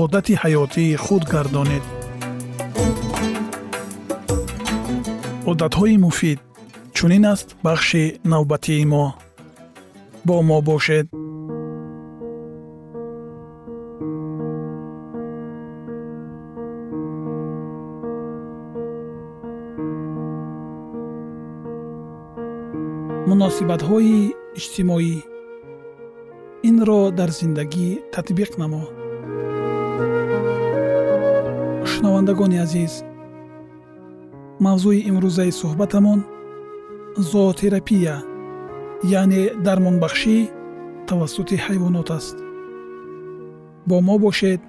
одати ҳаётии худ гардонед одатҳои муфид чунин аст бахши навбатии мо? Бо мо бошед. Муносибатҳои иҷтимоӣ. Инро дар зиндагӣ татбиқ намо шунавандагони азиз. Мавзӯи имрӯзаи суҳбатамон зоотерапия яъне дармонбахшӣ тавассути ҳайвонот аст. Бо мо бошед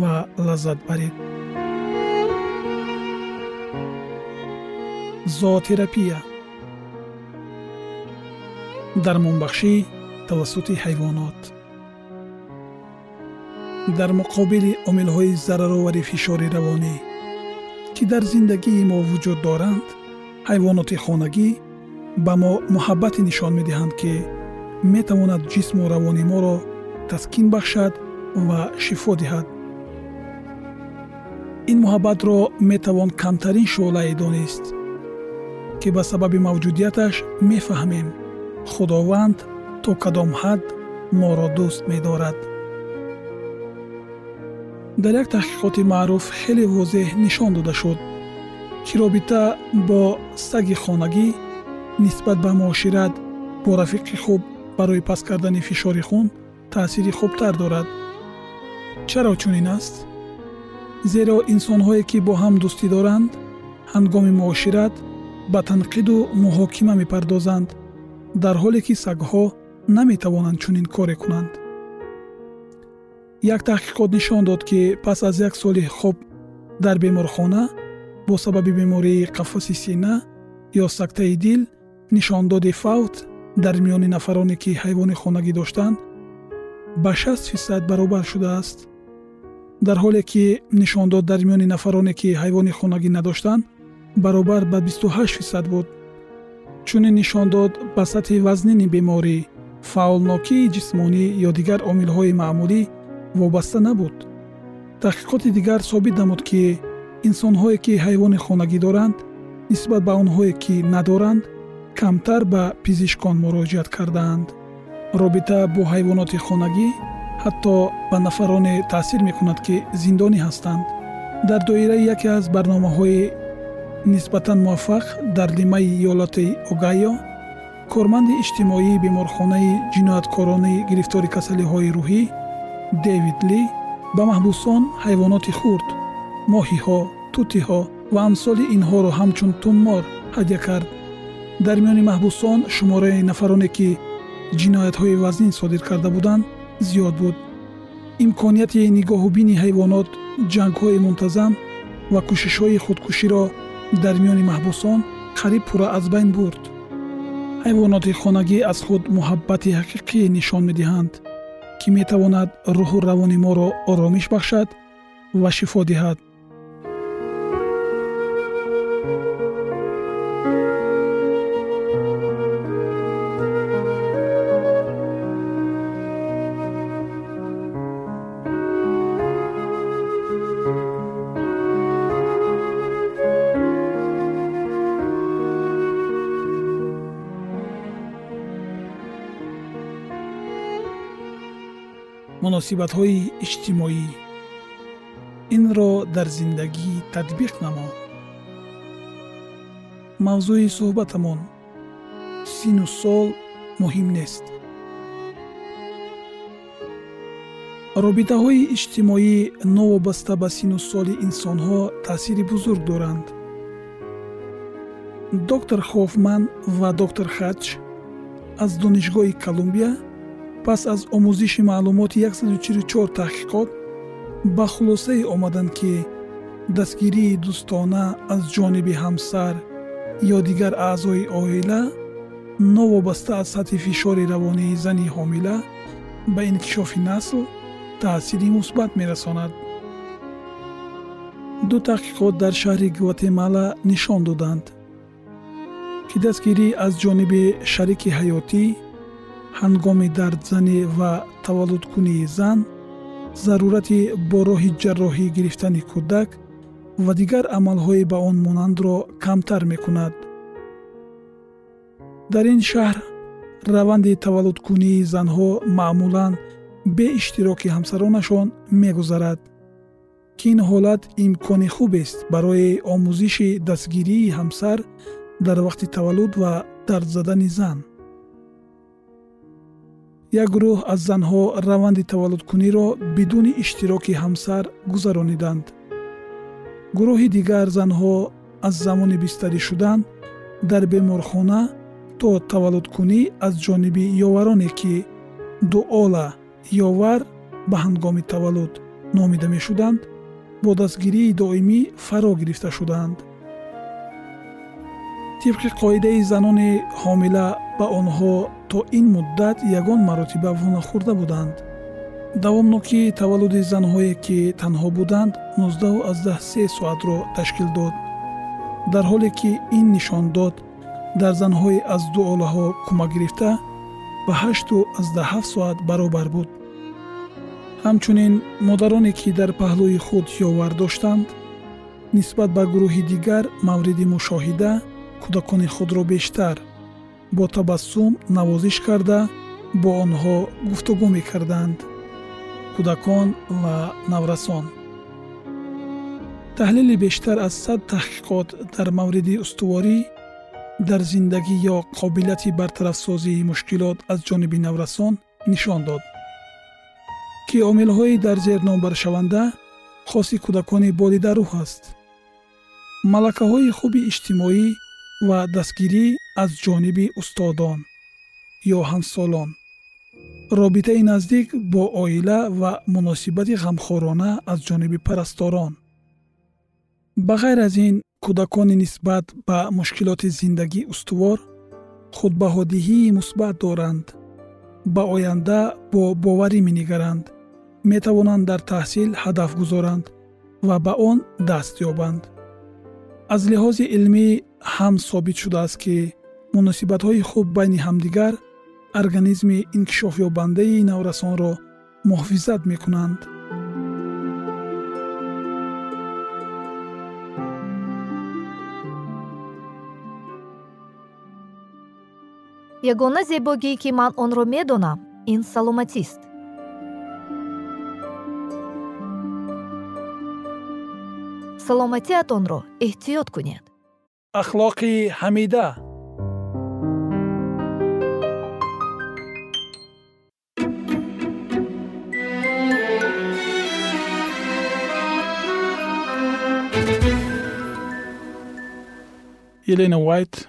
ва лаззат баред. Зоотерапия дармонбахшӣ тавассути ҳайвонот дар муқобили омилҳои зараровари фишори равонӣ ки дар зиндагии мо вуҷуд доранд ҳайвоноти хонагӣ ба мо муҳаббате нишон медиҳанд ки метавонад ҷисму равони моро таскин бахшад ва шифо диҳад. Ин муҳаббатро метавон камтарин шӯълае донист ки ба сабаби мавҷудияташ мефаҳмем. Худованд то кадом ҳад моро дӯст медорад дар як таҳқиқоти маъруф хеле возеҳ нишон дода шуд ки робита бо саги хонагӣ нисбат ба муошират бо рафиқи хуб барои паст кардани фишори хун таъсири хубтар дорад. Чаро чунин аст? Зеро инсонҳое ки бо ҳам дӯстӣ доранд ҳангоми муошират ба танқиду муҳокима мепардозанд дар ҳоле ки сагҳо наметавонанд чунин коре кунанд як таҳқиқот нишон дод ки пас аз як соли хоб дар беморхона бо сабаби бемории қафаси сина ё сактаи дил нишондоди фавт дар миёни нафароне ки ҳайвони хонагӣ доштанд ба 6 фисад баробар шудааст. Дар ҳоле ки нишондод дар миёни нафароне ки ҳайвони хонагӣ надоштанд баробар ба 28 фисад буд. Чунин нишон дод ба сатҳи вазнини беморӣ фаъолнокии ҷисмонӣ ё дигар омилҳои маъмулӣ вобаста набуд. Таҳқиқоти дигар собит намуд ки инсонҳое ки ҳайвони хонагӣ доранд нисбат ба онҳое ки надоранд камтар ба пизишкон муроҷиат кардаанд робита бо ҳайвоноти хонагӣ ҳатто ба нафароне таъсир мекунад ки зиндонӣ ҳастанд. Дар доираи яке аз барномаҳои нисбатан муваффақ дар лимаи иёлоти огайо корманди иҷтимоии беморхонаи ҷинояткорони гирифтори касалиҳои рӯҳӣ дэвид ли ба маҳбусон ҳайвоноти хурд моҳиҳо тутиҳо ва амсоли инҳоро ҳамчун туммор ҳадя кард. Дар миёни маҳбусон шумораи нафароне ки ҷиноятҳои вазнин содир карда буданд зиёд буд. Имконияти нигоҳубини ҳайвонот ҷангҳои мунтазам ва кӯшишҳои худкуширо дар миёни маҳбусон қариб пурра аз байн бурд. Ҳайвоноти хонагӣ аз худ муҳаббати ҳақиқӣ нишон медиҳанд ки метавонад рӯҳу равони моро оромиш бахшад ва шифо диҳад муносибатҳои иҷтимоӣ. Инро дар зиндагӣ татбиқ намо. Мавзӯи суҳбатамон сину сол муҳим нест. Робитаҳои иҷтимоӣ новобаста ба сину соли инсонҳо таъсири бузург доранд. Доктор хофман ва доктор хач аз донишгоҳи колумбия пас аз омӯзиши маълумоти 144 таҳқиқот ба хулосае омаданд ки дастгирии дӯстона аз ҷониби ҳамсар ё дигар аъзои оила новобаста аз сатҳи фишори равонии зани ҳомила ба инкишофи насл таъсири мусбат мерасонад ду таҳқиқот дар шаҳри гватемала нишон доданд ки дастгирӣ аз ҷониби шарики ҳаётӣ ҳангоми дардзанӣ ва таваллудкунии зан зарурати бо роҳи ҷарроҳӣ гирифтани кӯдак ва дигар амалҳои ба он монандро камтар мекунад. Дар ин шаҳр раванди таваллудкунии занҳо маъмулан бе иштироки ҳамсаронашон мегузарад ки ин ҳолат имкони хубест барои омӯзиши дастгирии ҳамсар дар вақти таваллуд ва дардзадани зан як гурӯҳ аз занҳо раванди таваллудкуниро бидуни иштироки ҳамсар гузарониданд. Гурӯҳи дигар занҳо аз замони бистарӣ шудан дар беморхона то таваллудкунӣ аз ҷониби ёвароне ки дуола ёвар ба ҳангоми таваллуд номида мешуданд бо дастгирии доимӣ фаро гирифта шудаанд тибқи қоидаи занони ҳомила ба онҳо то ин муддат ягон маротиба вонахӯрда буданд. Давомнокии таваллуди занҳое ки танҳо буданд 19 соатро ташкил дод. Дар ҳоле ки ин нишон дод дар занҳои аз ду олаҳо кӯмак гирифта ба 87 соат баробар буд. Ҳамчунин модароне ки дар паҳлӯи худ ёвар доштанд нисбат ба гурӯҳи дигар мавриди мушоҳида кӯдакони худро бештар бо табассум навозиш карда бо онҳо гуфтугӯ мекарданд. Кӯдакон ва наврасон. Таҳлили бештар аз сад таҳқиқот дар мавриди устуворӣ дар зиндагӣ ё қобилияти бартарафсозии мушкилот аз ҷониби наврасон нишон дод. Ки омилҳои дар зер номбаршаванда хоси кӯдакони болидарӯҳ аст. Малакаҳои хуби иҷтимоӣ ва дастгирӣ аз ҷониби устодон ё ҳамсолон. робитаи наздик бо оила ва муносибати ғамхорона аз ҷониби парасторон. ба ғайр аз ин кӯдакони нисбат ба мушкилоти зиндагӣ устувор худбаҳодиҳии мусбат доранд. ба оянда бо боварӣ менигаранд метавонанд дар таҳсил ҳадаф гузоранд ва ба он даст ёбанд. аз лиҳози илмӣ ҳам собит шудааст ки муносибатҳои хуб байни ҳамдигар организми инкишофёбандаи наврасонро муҳофизат мекунанд. Ягона зебогие ки ман онро медонам ин саломатист. Саломатиатонро эҳтиёт кунед ахлоқи ҳамида елена вайт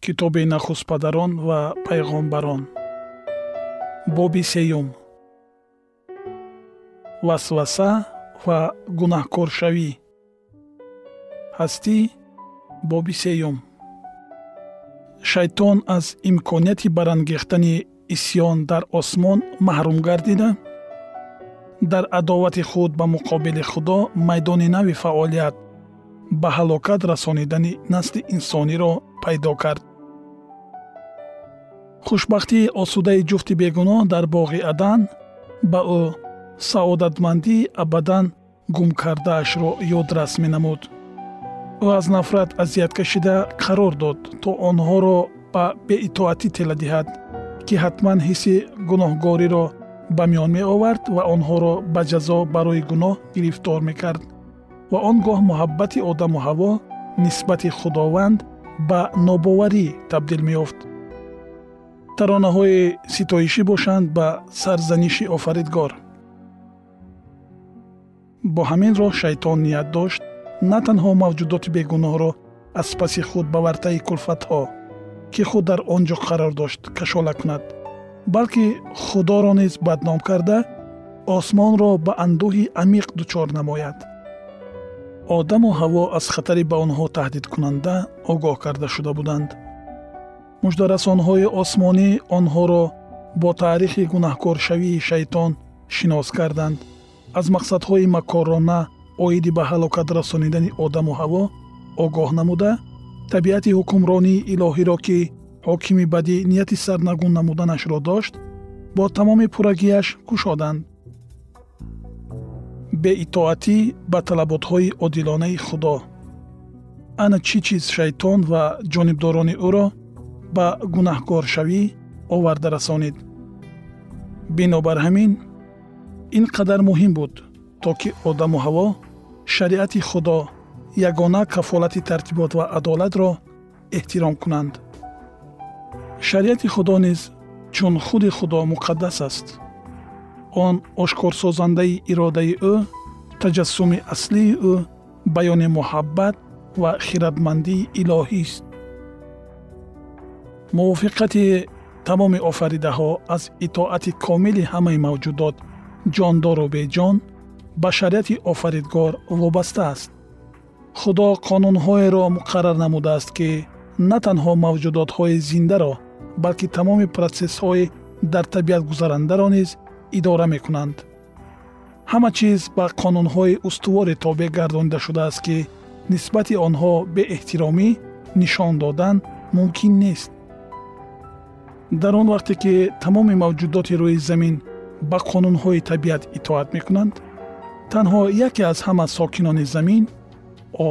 китоби нахустпадарон ва пайғомбарон боби сеюм. Васваса ва гунаҳкоршавӣ. Ҳастӣ боби сеюм. Шайтон аз имконияти барангехтани исьён дар осмон маҳрум гардида. Дар адовати худ ба муқобили худо майдони нави фаъолият ба ҳалокат расонидани насли инсониро пайдо кард. Хушбахтии осудаи ҷуфти бегуноҳ дар боғи адан ба ӯ саодатмандии абадан гум кардаашро ёдрас менамуд ӯ аз нафрат азият кашида қарор дод то онҳоро ба беитоатӣ тела диҳад ки ҳатман ҳисси гуноҳгориро ба миён меовард ва онҳоро ба ҷазо барои гуноҳ гирифтор мекард. Ва он гоҳ муҳаббати одаму ҳаво нисбати худованд ба нобоварӣ табдил меёфт. Таронаҳои ситоишӣ бошанд ба сарзаниши офаридгор. Бо ҳамин роҳ шайтон ният дошт на танҳо мавҷудоти бегуноҳро аз паси худ ба вартаи кулфатҳо ки худ дар он ҷо қарор дошт кашола кунад балки худоро низ бадном карда осмонро ба андӯҳи амиқ дучор намояд. Одаму ҳаво аз хатари ба онҳо таҳдидкунанда огоҳ карда шуда буданд. Муждарасонҳои осмонӣ онҳоро бо таърихи гунаҳкоршавии шайтон шинос карданд. Аз мақсадҳои макорона оиди ба ҳалокат расонидани одаму ҳаво огоҳ намуда табиати ҳукмронии илоҳиро ки ҳокими бадӣ нияти сарнагун намуданашро дошт бо тамоми пуррагияш кушоданд беитоатӣ ба талаботҳои одилонаи худо. Ана чӣ чиз шайтон ва ҷонибдорони ӯро ба гунаҳкоршавӣ оварда расонид? Бинобар ҳамин ин қадар муҳим буд то ки одаму ҳаво шариати худо ягона кафолати тартибот ва адолатро эҳтиром кунанд. Шариати худо низ чун худи худо муқаддас аст. Он ошкорсозандаи иродаи ӯ таҷассуми аслии ӯ баёни муҳаббат ва хиратмандии илоҳист мувофиқати тамоми офаридаҳо аз итоати комили ҳамаи мавҷудот ҷондору беҷон ба шариати офаридгор вобаста аст. Худо қонунҳоеро муқаррар намудааст ки на танҳо мавҷудотҳои зиндаро балки тамоми протсессҳои дар табиат гузарандаро низ идора мекунанд. Ҳама чиз ба қонунҳои устуворе тобеъ гардонида шудааст ки нисбати онҳо беэҳтиромӣ нишон додан мумкин нест. Дар он вақте ки тамоми мавҷудоти рӯи замин ба қонунҳои табиат итоат мекунанд танҳо яке аз ҳама сокинони замин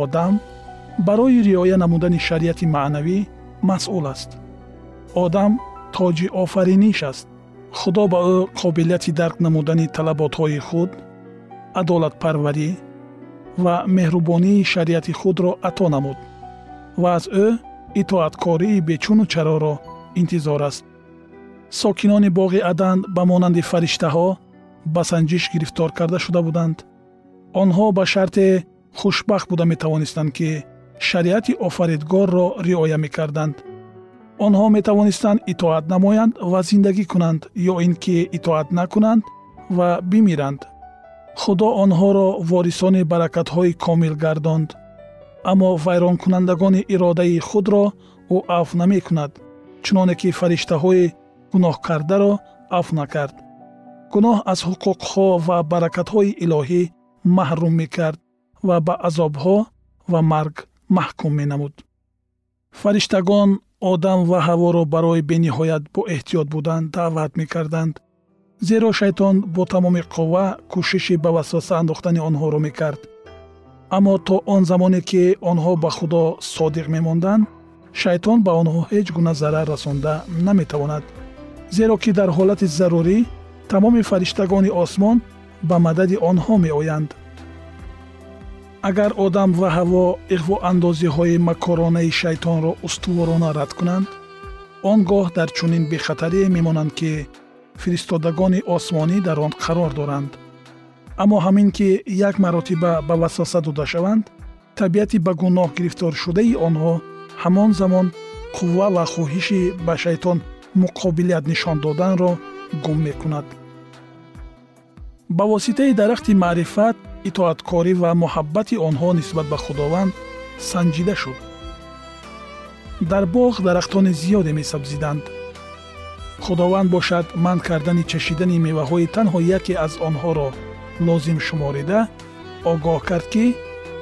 одам барои риоя намудани шариати маънавӣ масъул аст. Одам тоҷи офариниш аст. Худо ба ӯ қобилияти дарк намудани талаботҳои худ адолатпарварӣ ва меҳрубонии шариати худро ато намуд ва аз ӯ итоаткории бечуну чароро интизор аст. Сокинони боғи адан ба монанди фариштаҳо ба санҷиш гирифтор карда шуда буданд онҳо ба шарте хушбахт буда метавонистанд ки шариати офаридгорро риоя мекарданд. Онҳо метавонистанд итоат намоянд ва зиндагӣ кунанд ё ин ки итоат накунанд ва бимиранд. Худо онҳоро ворисони баракатҳои комил гардонд. Аммо вайронкунандагони иродаи худро ӯ афв намекунад чуноне ки фариштаҳои гуноҳкардаро афв накард. Гуноҳ аз ҳуқуқҳо ва баракатҳои илоҳӣ маҳрум мекард ва ба азобҳо ва марг маҳкум менамуд. Фариштагон одам ва ҳаворо барои бениҳоят бо эҳтиёт будан даъват мекарданд зеро шайтон бо тамоми қувва кӯшиши ба васваса андохтани онҳоро мекард. Аммо то он замоне ки онҳо ба худо содиқ мемонданд шайтон ба онҳо ҳеҷ гуна зарар расонда наметавонад. Зеро ки дар ҳолати зарурӣ тамоми фариштагони осмон ба мадади онҳо меоянд. Агар одам ва ҳаво иғвоандозиҳои макоронаи шайтонро устуворона рад кунанд он гоҳ дар чунин бехатарие мемонанд ки фиристодагони осмонӣ дар он қарор доранд. Аммо ҳамин ки як маротиба ба васваса дода шаванд табиати ба гуноҳ гирифторшудаи онҳо ҳамон замон қувва ва хоҳиши ба шайтон муқобилият нишон доданро гум мекунад ба воситаи дарахти маърифат итоаткорӣ ва муҳаббати онҳо нисбат ба худованд санҷида шуд. Дар боғ дарахтони зиёде месабзиданд. Худованд бошад манъ кардани чашидани меваҳои танҳо яке аз онҳоро лозим шуморида огоҳ кард ки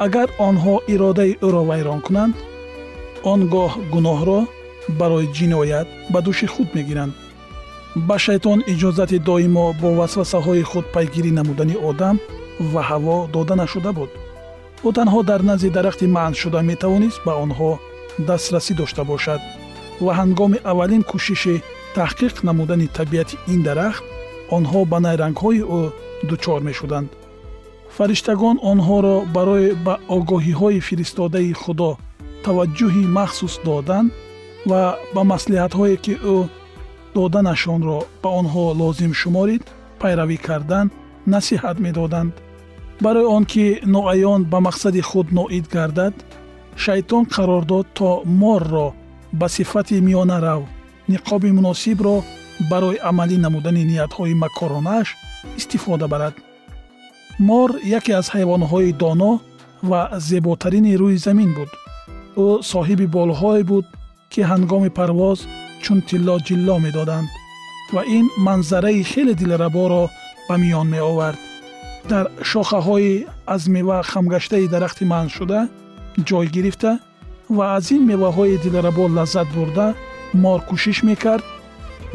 агар онҳо иродаи ӯро вайрон кунанд он гоҳ гуноҳро барои ҷиноят ба дӯши худ мегиранд ба шайтон иҷозати доимо бо васвасаҳои худ пайгирӣ намудани одам ва ҳаво дода нашуда буд. Ӯ танҳо дар назди дарахти маъншуда метавонист ба онҳо дастрасӣ дошта бошад ва ҳангоми аввалин кӯшиши таҳқиқ намудани табиати ин дарахт онҳо ба найрангҳои ӯ дучор мешуданд. Фариштагон онҳоро барои ба огоҳиҳои фиристодаи худо таваҷҷӯҳи махсус додан ва ба маслиҳатҳое ки ӯ доданашонро ба онҳо лозим шуморид пайравӣ кардан насиҳат медоданд. Барои он ки ноаён ба мақсади худ ноид гардад шайтон қарор дод то морро ба сифати миёнарав ниқоби муносибро барои амалӣ намудани ниятҳои макоронааш истифода барад. Мор яке аз ҳайвонҳои доно ва зеботарини рӯи замин буд. Ӯ соҳиби болҳое буд ки ҳангоми парвоз чун тилло ҷилло медоданд ва ин манзараи хеле дилраборо ба миён меовард дар шохаҳои аз мева хамгаштаи дарахти манъшуда ҷой гирифта ва аз ин меваҳои дилрабо лаззат бурда мор кӯшиш мекард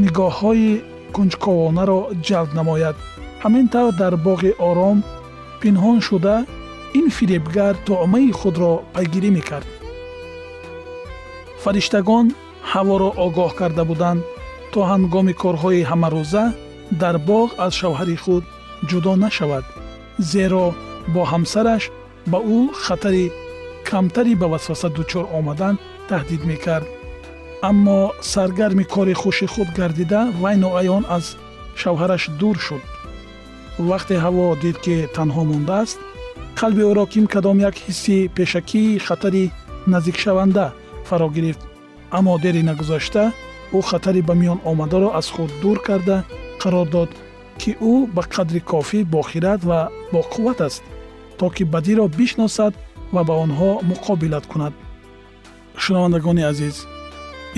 нигоҳҳои кунҷковонаро ҷалб намояд ҳамин тавр дар боғи ором пинҳон шуда ин фиребгар туъмаи худро пайгирӣ мекард фариштагон ҳаворо огоҳ карда буданд то ҳангоми корҳои ҳамарӯза дар боғ аз шавҳари худ ҷудо нашавад зеро бо ҳамсараш ба ӯ хатари камтари ба васваса дучор омадан таҳдид мекард. Аммо саргарми кори хуши худ гардида вай ноаён аз шавҳараш дур шуд. Вақте ҳаво дид ки танҳо мондааст қалби ӯро ким кадом як ҳисси пешакии хатари наздикшаванда фаро гирифт аммо дери нагузашта ӯ хатари ба миён омадаро аз худ дур карда қарор дод ки ӯ ба қадри кофӣ бохират ва боқувват аст то ки бадиро бишносад ва ба онҳо муқобилат кунад. Шунавандагони азиз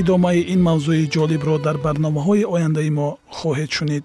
идомаи ин мавзӯи ҷолибро дар барномаҳои ояндаи мо хоҳед шунид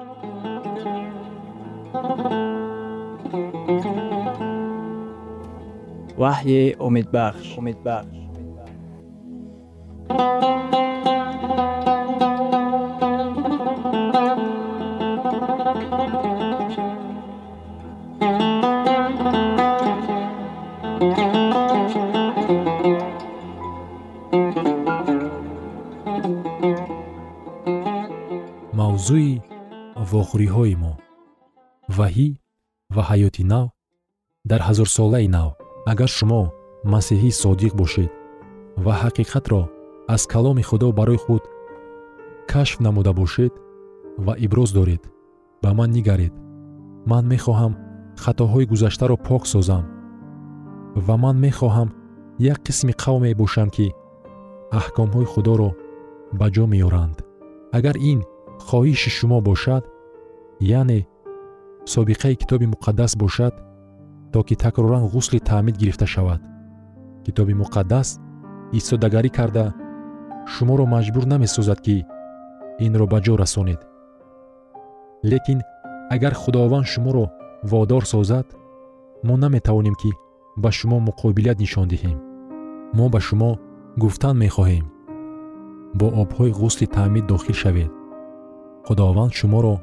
ваҳйи умедбахш умедбахш мавзӯи вохӯриҳои мо. Ваҳӣ ва ҳаёти нав дар ҳазорсолаи нав агар шумо масеҳӣ содиқ бошед ва ҳақиқатро аз каломи худо барои худ кашф намуда бошед ва иброз доред ба ман нигаред ман мехоҳам хатоҳои гузаштаро пок созам ва ман мехоҳам як қисми қавме бошам ки аҳкомҳои худоро ба ҷо меоранд агар ин хоҳиши шумо бошад яъне собиқаи китоби муқаддас бошад то ки такроран ғусли таъмид гирифта шавад. Китоби муқаддас истодагарӣ карда шуморо маҷбур намесозад ки инро ба ҷо расонед. Лекин агар худованд шуморо водор созад мо наметавонем ки ба шумо муқобилат нишон диҳем. Мо ба шумо гуфтан мехоҳем. Бо обҳои ғусли таъмид дохил шавед. Худованд шуморо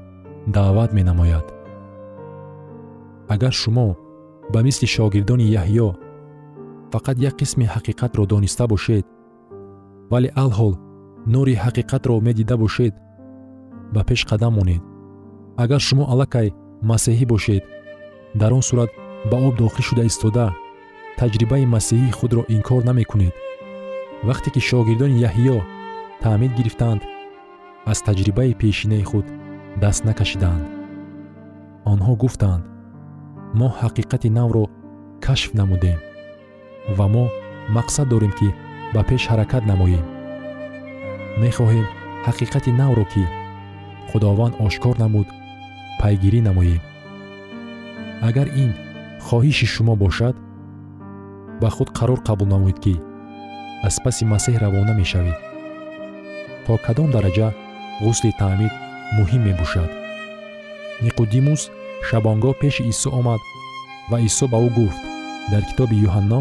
даъват менамояд. Агар шумо ба мисли шогирдони яҳьё фақат як қисми ҳақиқатро дониста бошед вале алҳол нури ҳақиқатро медида бошед ба пеш қадам монед. Агар шумо аллакай масеҳӣ бошед дар он сурат ба об дохил шуда истода таҷрибаи масеҳии худро инкор намекунед. Вақте ки шогирдони яҳьё таъмид гирифтанд аз таҷрибаи пешинаи худ даст накашиданд онҳо гуфтанд мо ҳақиқати навро кашф намудем ва мо мақсад дорем ки ба пеш ҳаракат намоем. Мехоҳем ҳақиқати навро ки худованд ошкор намуд пайгирӣ намоем. Агар ин хоҳиши шумо бошад ба худ қарор қабул намоед ки аз паси масеҳ равона мешавед. То кадом дараҷа ғусли таъмид муҳим мебошад? Никудимус шабонгоҳ пеши исо омад ва исо ба ӯ гуфт дар китоби юҳанно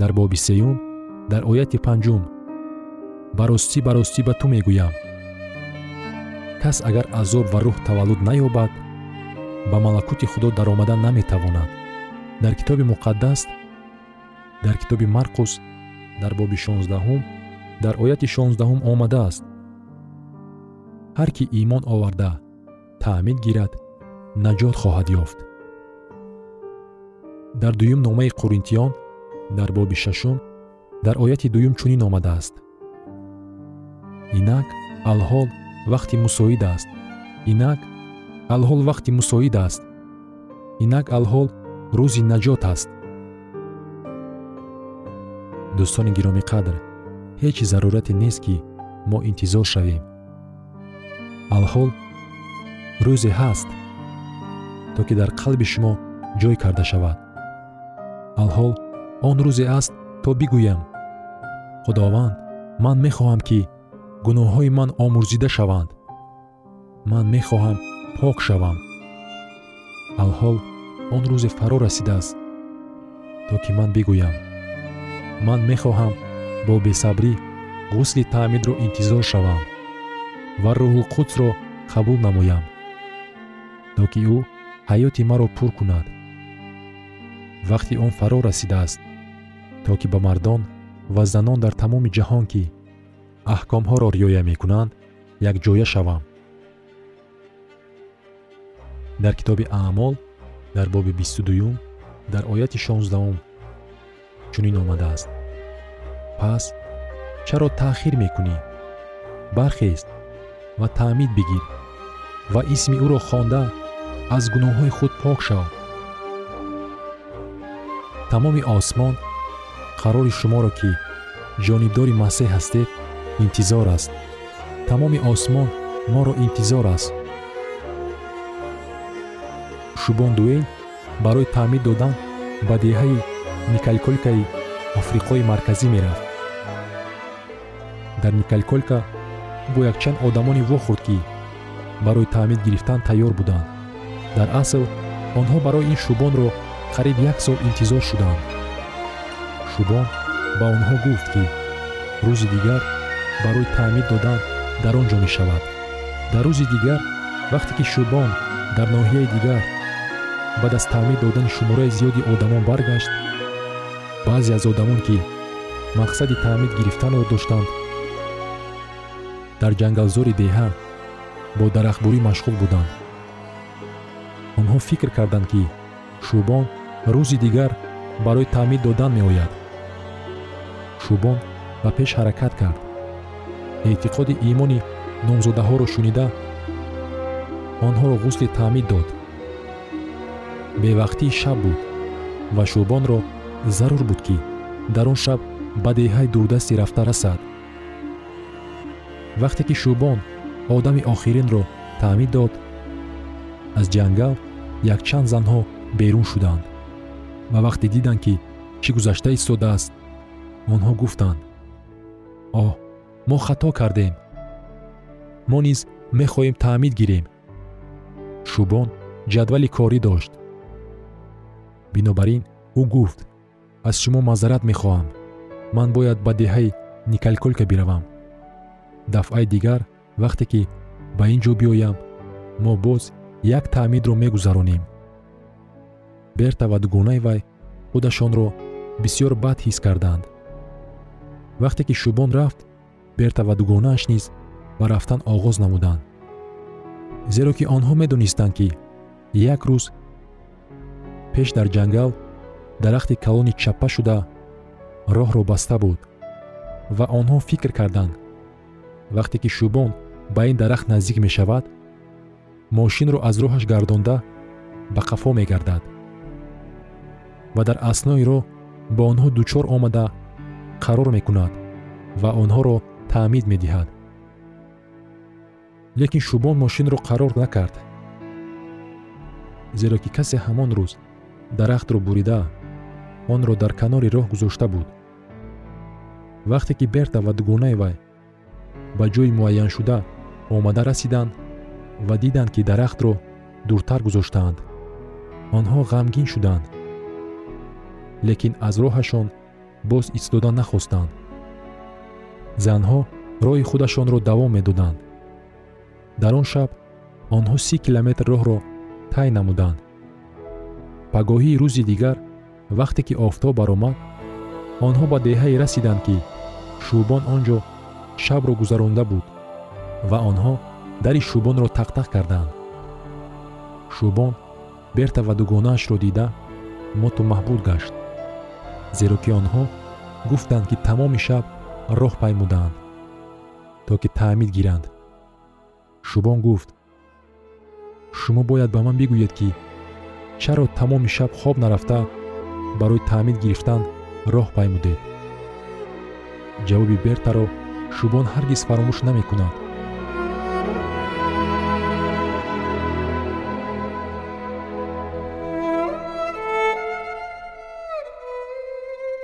дар боби сеюм дар ояти панҷум. Баростӣ баростӣ ба ту мегӯям. Кас агар азоб ва рӯҳ таваллуд наёбад ба малакути худо даромадан наметавонад. Дар китоби муқаддас дар китоби марқус дар боби шонздаҳум дар ояти шонздаҳум омадааст. Ҳар кӣ имон оварда таъмид гирад наҷот хоҳад ёфт. Дар дуюм номаи қуринтиён дар боби шашум дар ояти дуюм чунин омадааст. Инак алҳол вақти мусоид аст. Инак алҳол вақти мусоид аст. Инак алҳол рӯзи наҷот аст. Дӯстони гиромиқадр ҳеҷ зарурате нест ки мо интизор шавем. Алҳол рӯзе ҳаст то ки дар қалби шумо ҷой карда шавад. Алҳол он рӯзе аст то бигӯям. Худованд ман мехоҳам ки гуноҳҳои ман омӯрзида шаванд. Ман мехоҳам пок шавам. Алҳол он рӯзе фаро расидааст то ки ман бигӯям. Ман мехоҳам бо бесабрӣ ғусли таъмидро интизор шавам ва рӯҳулқудсро қабул намоям то ки ӯ ҳаёти маро пур кунад вақти он фаро расидааст то ки ба мардон ва занон дар тамоми ҷаҳон ки аҳкомҳоро риоя мекунанд якҷоя шавам дар китоби аъмол дар боби бисту дуюм дар ояти шонздаҳум чунин омадааст пас чаро таъхир мекунӣ бархест ва таъмид бигир ва исми ӯро хонда аз гуноҳҳои худ пок шав тамоми осмон қарори шуморо ки ҷонибдори масеҳ ҳастед интизор аст. Тамоми осмон моро интизор аст. Шубон дуэйн барои таъмид додан ба деҳаи никалколкаи африқои марказӣ мерафт. Дар никалколка бо якчанд одамоне вохӯрд ки барои таъмид гирифтан тайёр буданд дар асл онҳо барои ин шӯбонро қариб як сол интизор шуданд шӯбон ба онҳо гуфт ки рӯзи дигар барои таъмид додан дар он ҷо мешавад. Дар рӯзи дигар вақте ки шӯбон дар ноҳияи дигар баъд аз таъмид додани шумораи зиёди одамон баргашт баъзе аз одамон ки мақсади таъмид гирифтанро доштанд дар ҷангалзори деҳа бо дарахтбурӣ машғул буданд фикр карданд ки шӯбон рӯзи дигар барои таъмид додан меояд. Шӯбон ба пеш ҳаракат кард. Эътиқоди имони номзодаҳоро шунида онҳоро ғусли таъмид дод. Бевақтии шаб буд ва шӯбонро зарур буд ки дар он шаб ба деҳаи дурдастӣ рафта расад. Вақте ки шӯбон одами охиринро таъмид дод аз ҷангал якчанд занҳо берун шуданд ва вақте диданд ки чӣ гузашта истодааст онҳо гуфтанд оҳ мо хато кардем мо низ мехоҳем таъмид гирем шӯбон ҷадвали корӣ дошт. Бинобар ин ӯ гуфт аз шумо мазарат мехоҳам ман бояд ба деҳаи никалколка биравам дафъаи дигар вақте ки ба ин ҷо биёям мо боз як таъмидро мегузаронем. Берта ва дугонаи вай худашонро бисьёр бад ҳис карданд. Вақте ки шӯбон рафт берта ва дугонааш низ ба рафтан оғоз намуданд. Зеро ки онҳо медонистанд ки як рӯз пеш дар ҷангал дарахти калони чаппа шуда роҳро баста буд ва онҳо фикр карданд. Вақте ки шӯбон ба ин дарахт наздик мешавад мошинро аз роҳаш гардонда ба қафо мегардад. Ва дар аснои роҳ ба онҳо дучор омада қарор мекунад ва онҳоро таъмид медиҳад. Лекин шӯбон мошинро қарор накард зеро ки касе ҳамон рӯз дарахтро бурида онро дар канори роҳ гузошта буд. Вақте ки берта ва дугонаи вай ба ҷойи муайяншуда омада расиданд ва диданд ки дарахтро дуртар гузоштаанд. Онҳо ғамгин шуданд. Лекин аз роҳашон боз истодан нахостанд. Занҳо роҳи худашонро давом медоданд. Дар он шаб онҳо си километр роҳро тай намуданд. Пагоҳии рӯзи дигар вақте ки офтоб баромад онҳо ба деҳае расиданд ки шӯбон он ҷо шабро гузаронда буд ва онҳо дари шӯбонро тақтақ карданд шӯбон берта ва дугонаашро дида моту маҳбуд гашт. Зеро ки онҳо гуфтанд ки тамоми шаб роҳ паймуданд то ки таъмид гиранд. Шӯбон гуфт шумо бояд ба ман бигӯед ки чаро тамоми шаб хоб нарафта барои таъмид гирифтан роҳ паймудед ҷавоби бертаро шӯбон ҳаргиз фаромӯш намекунад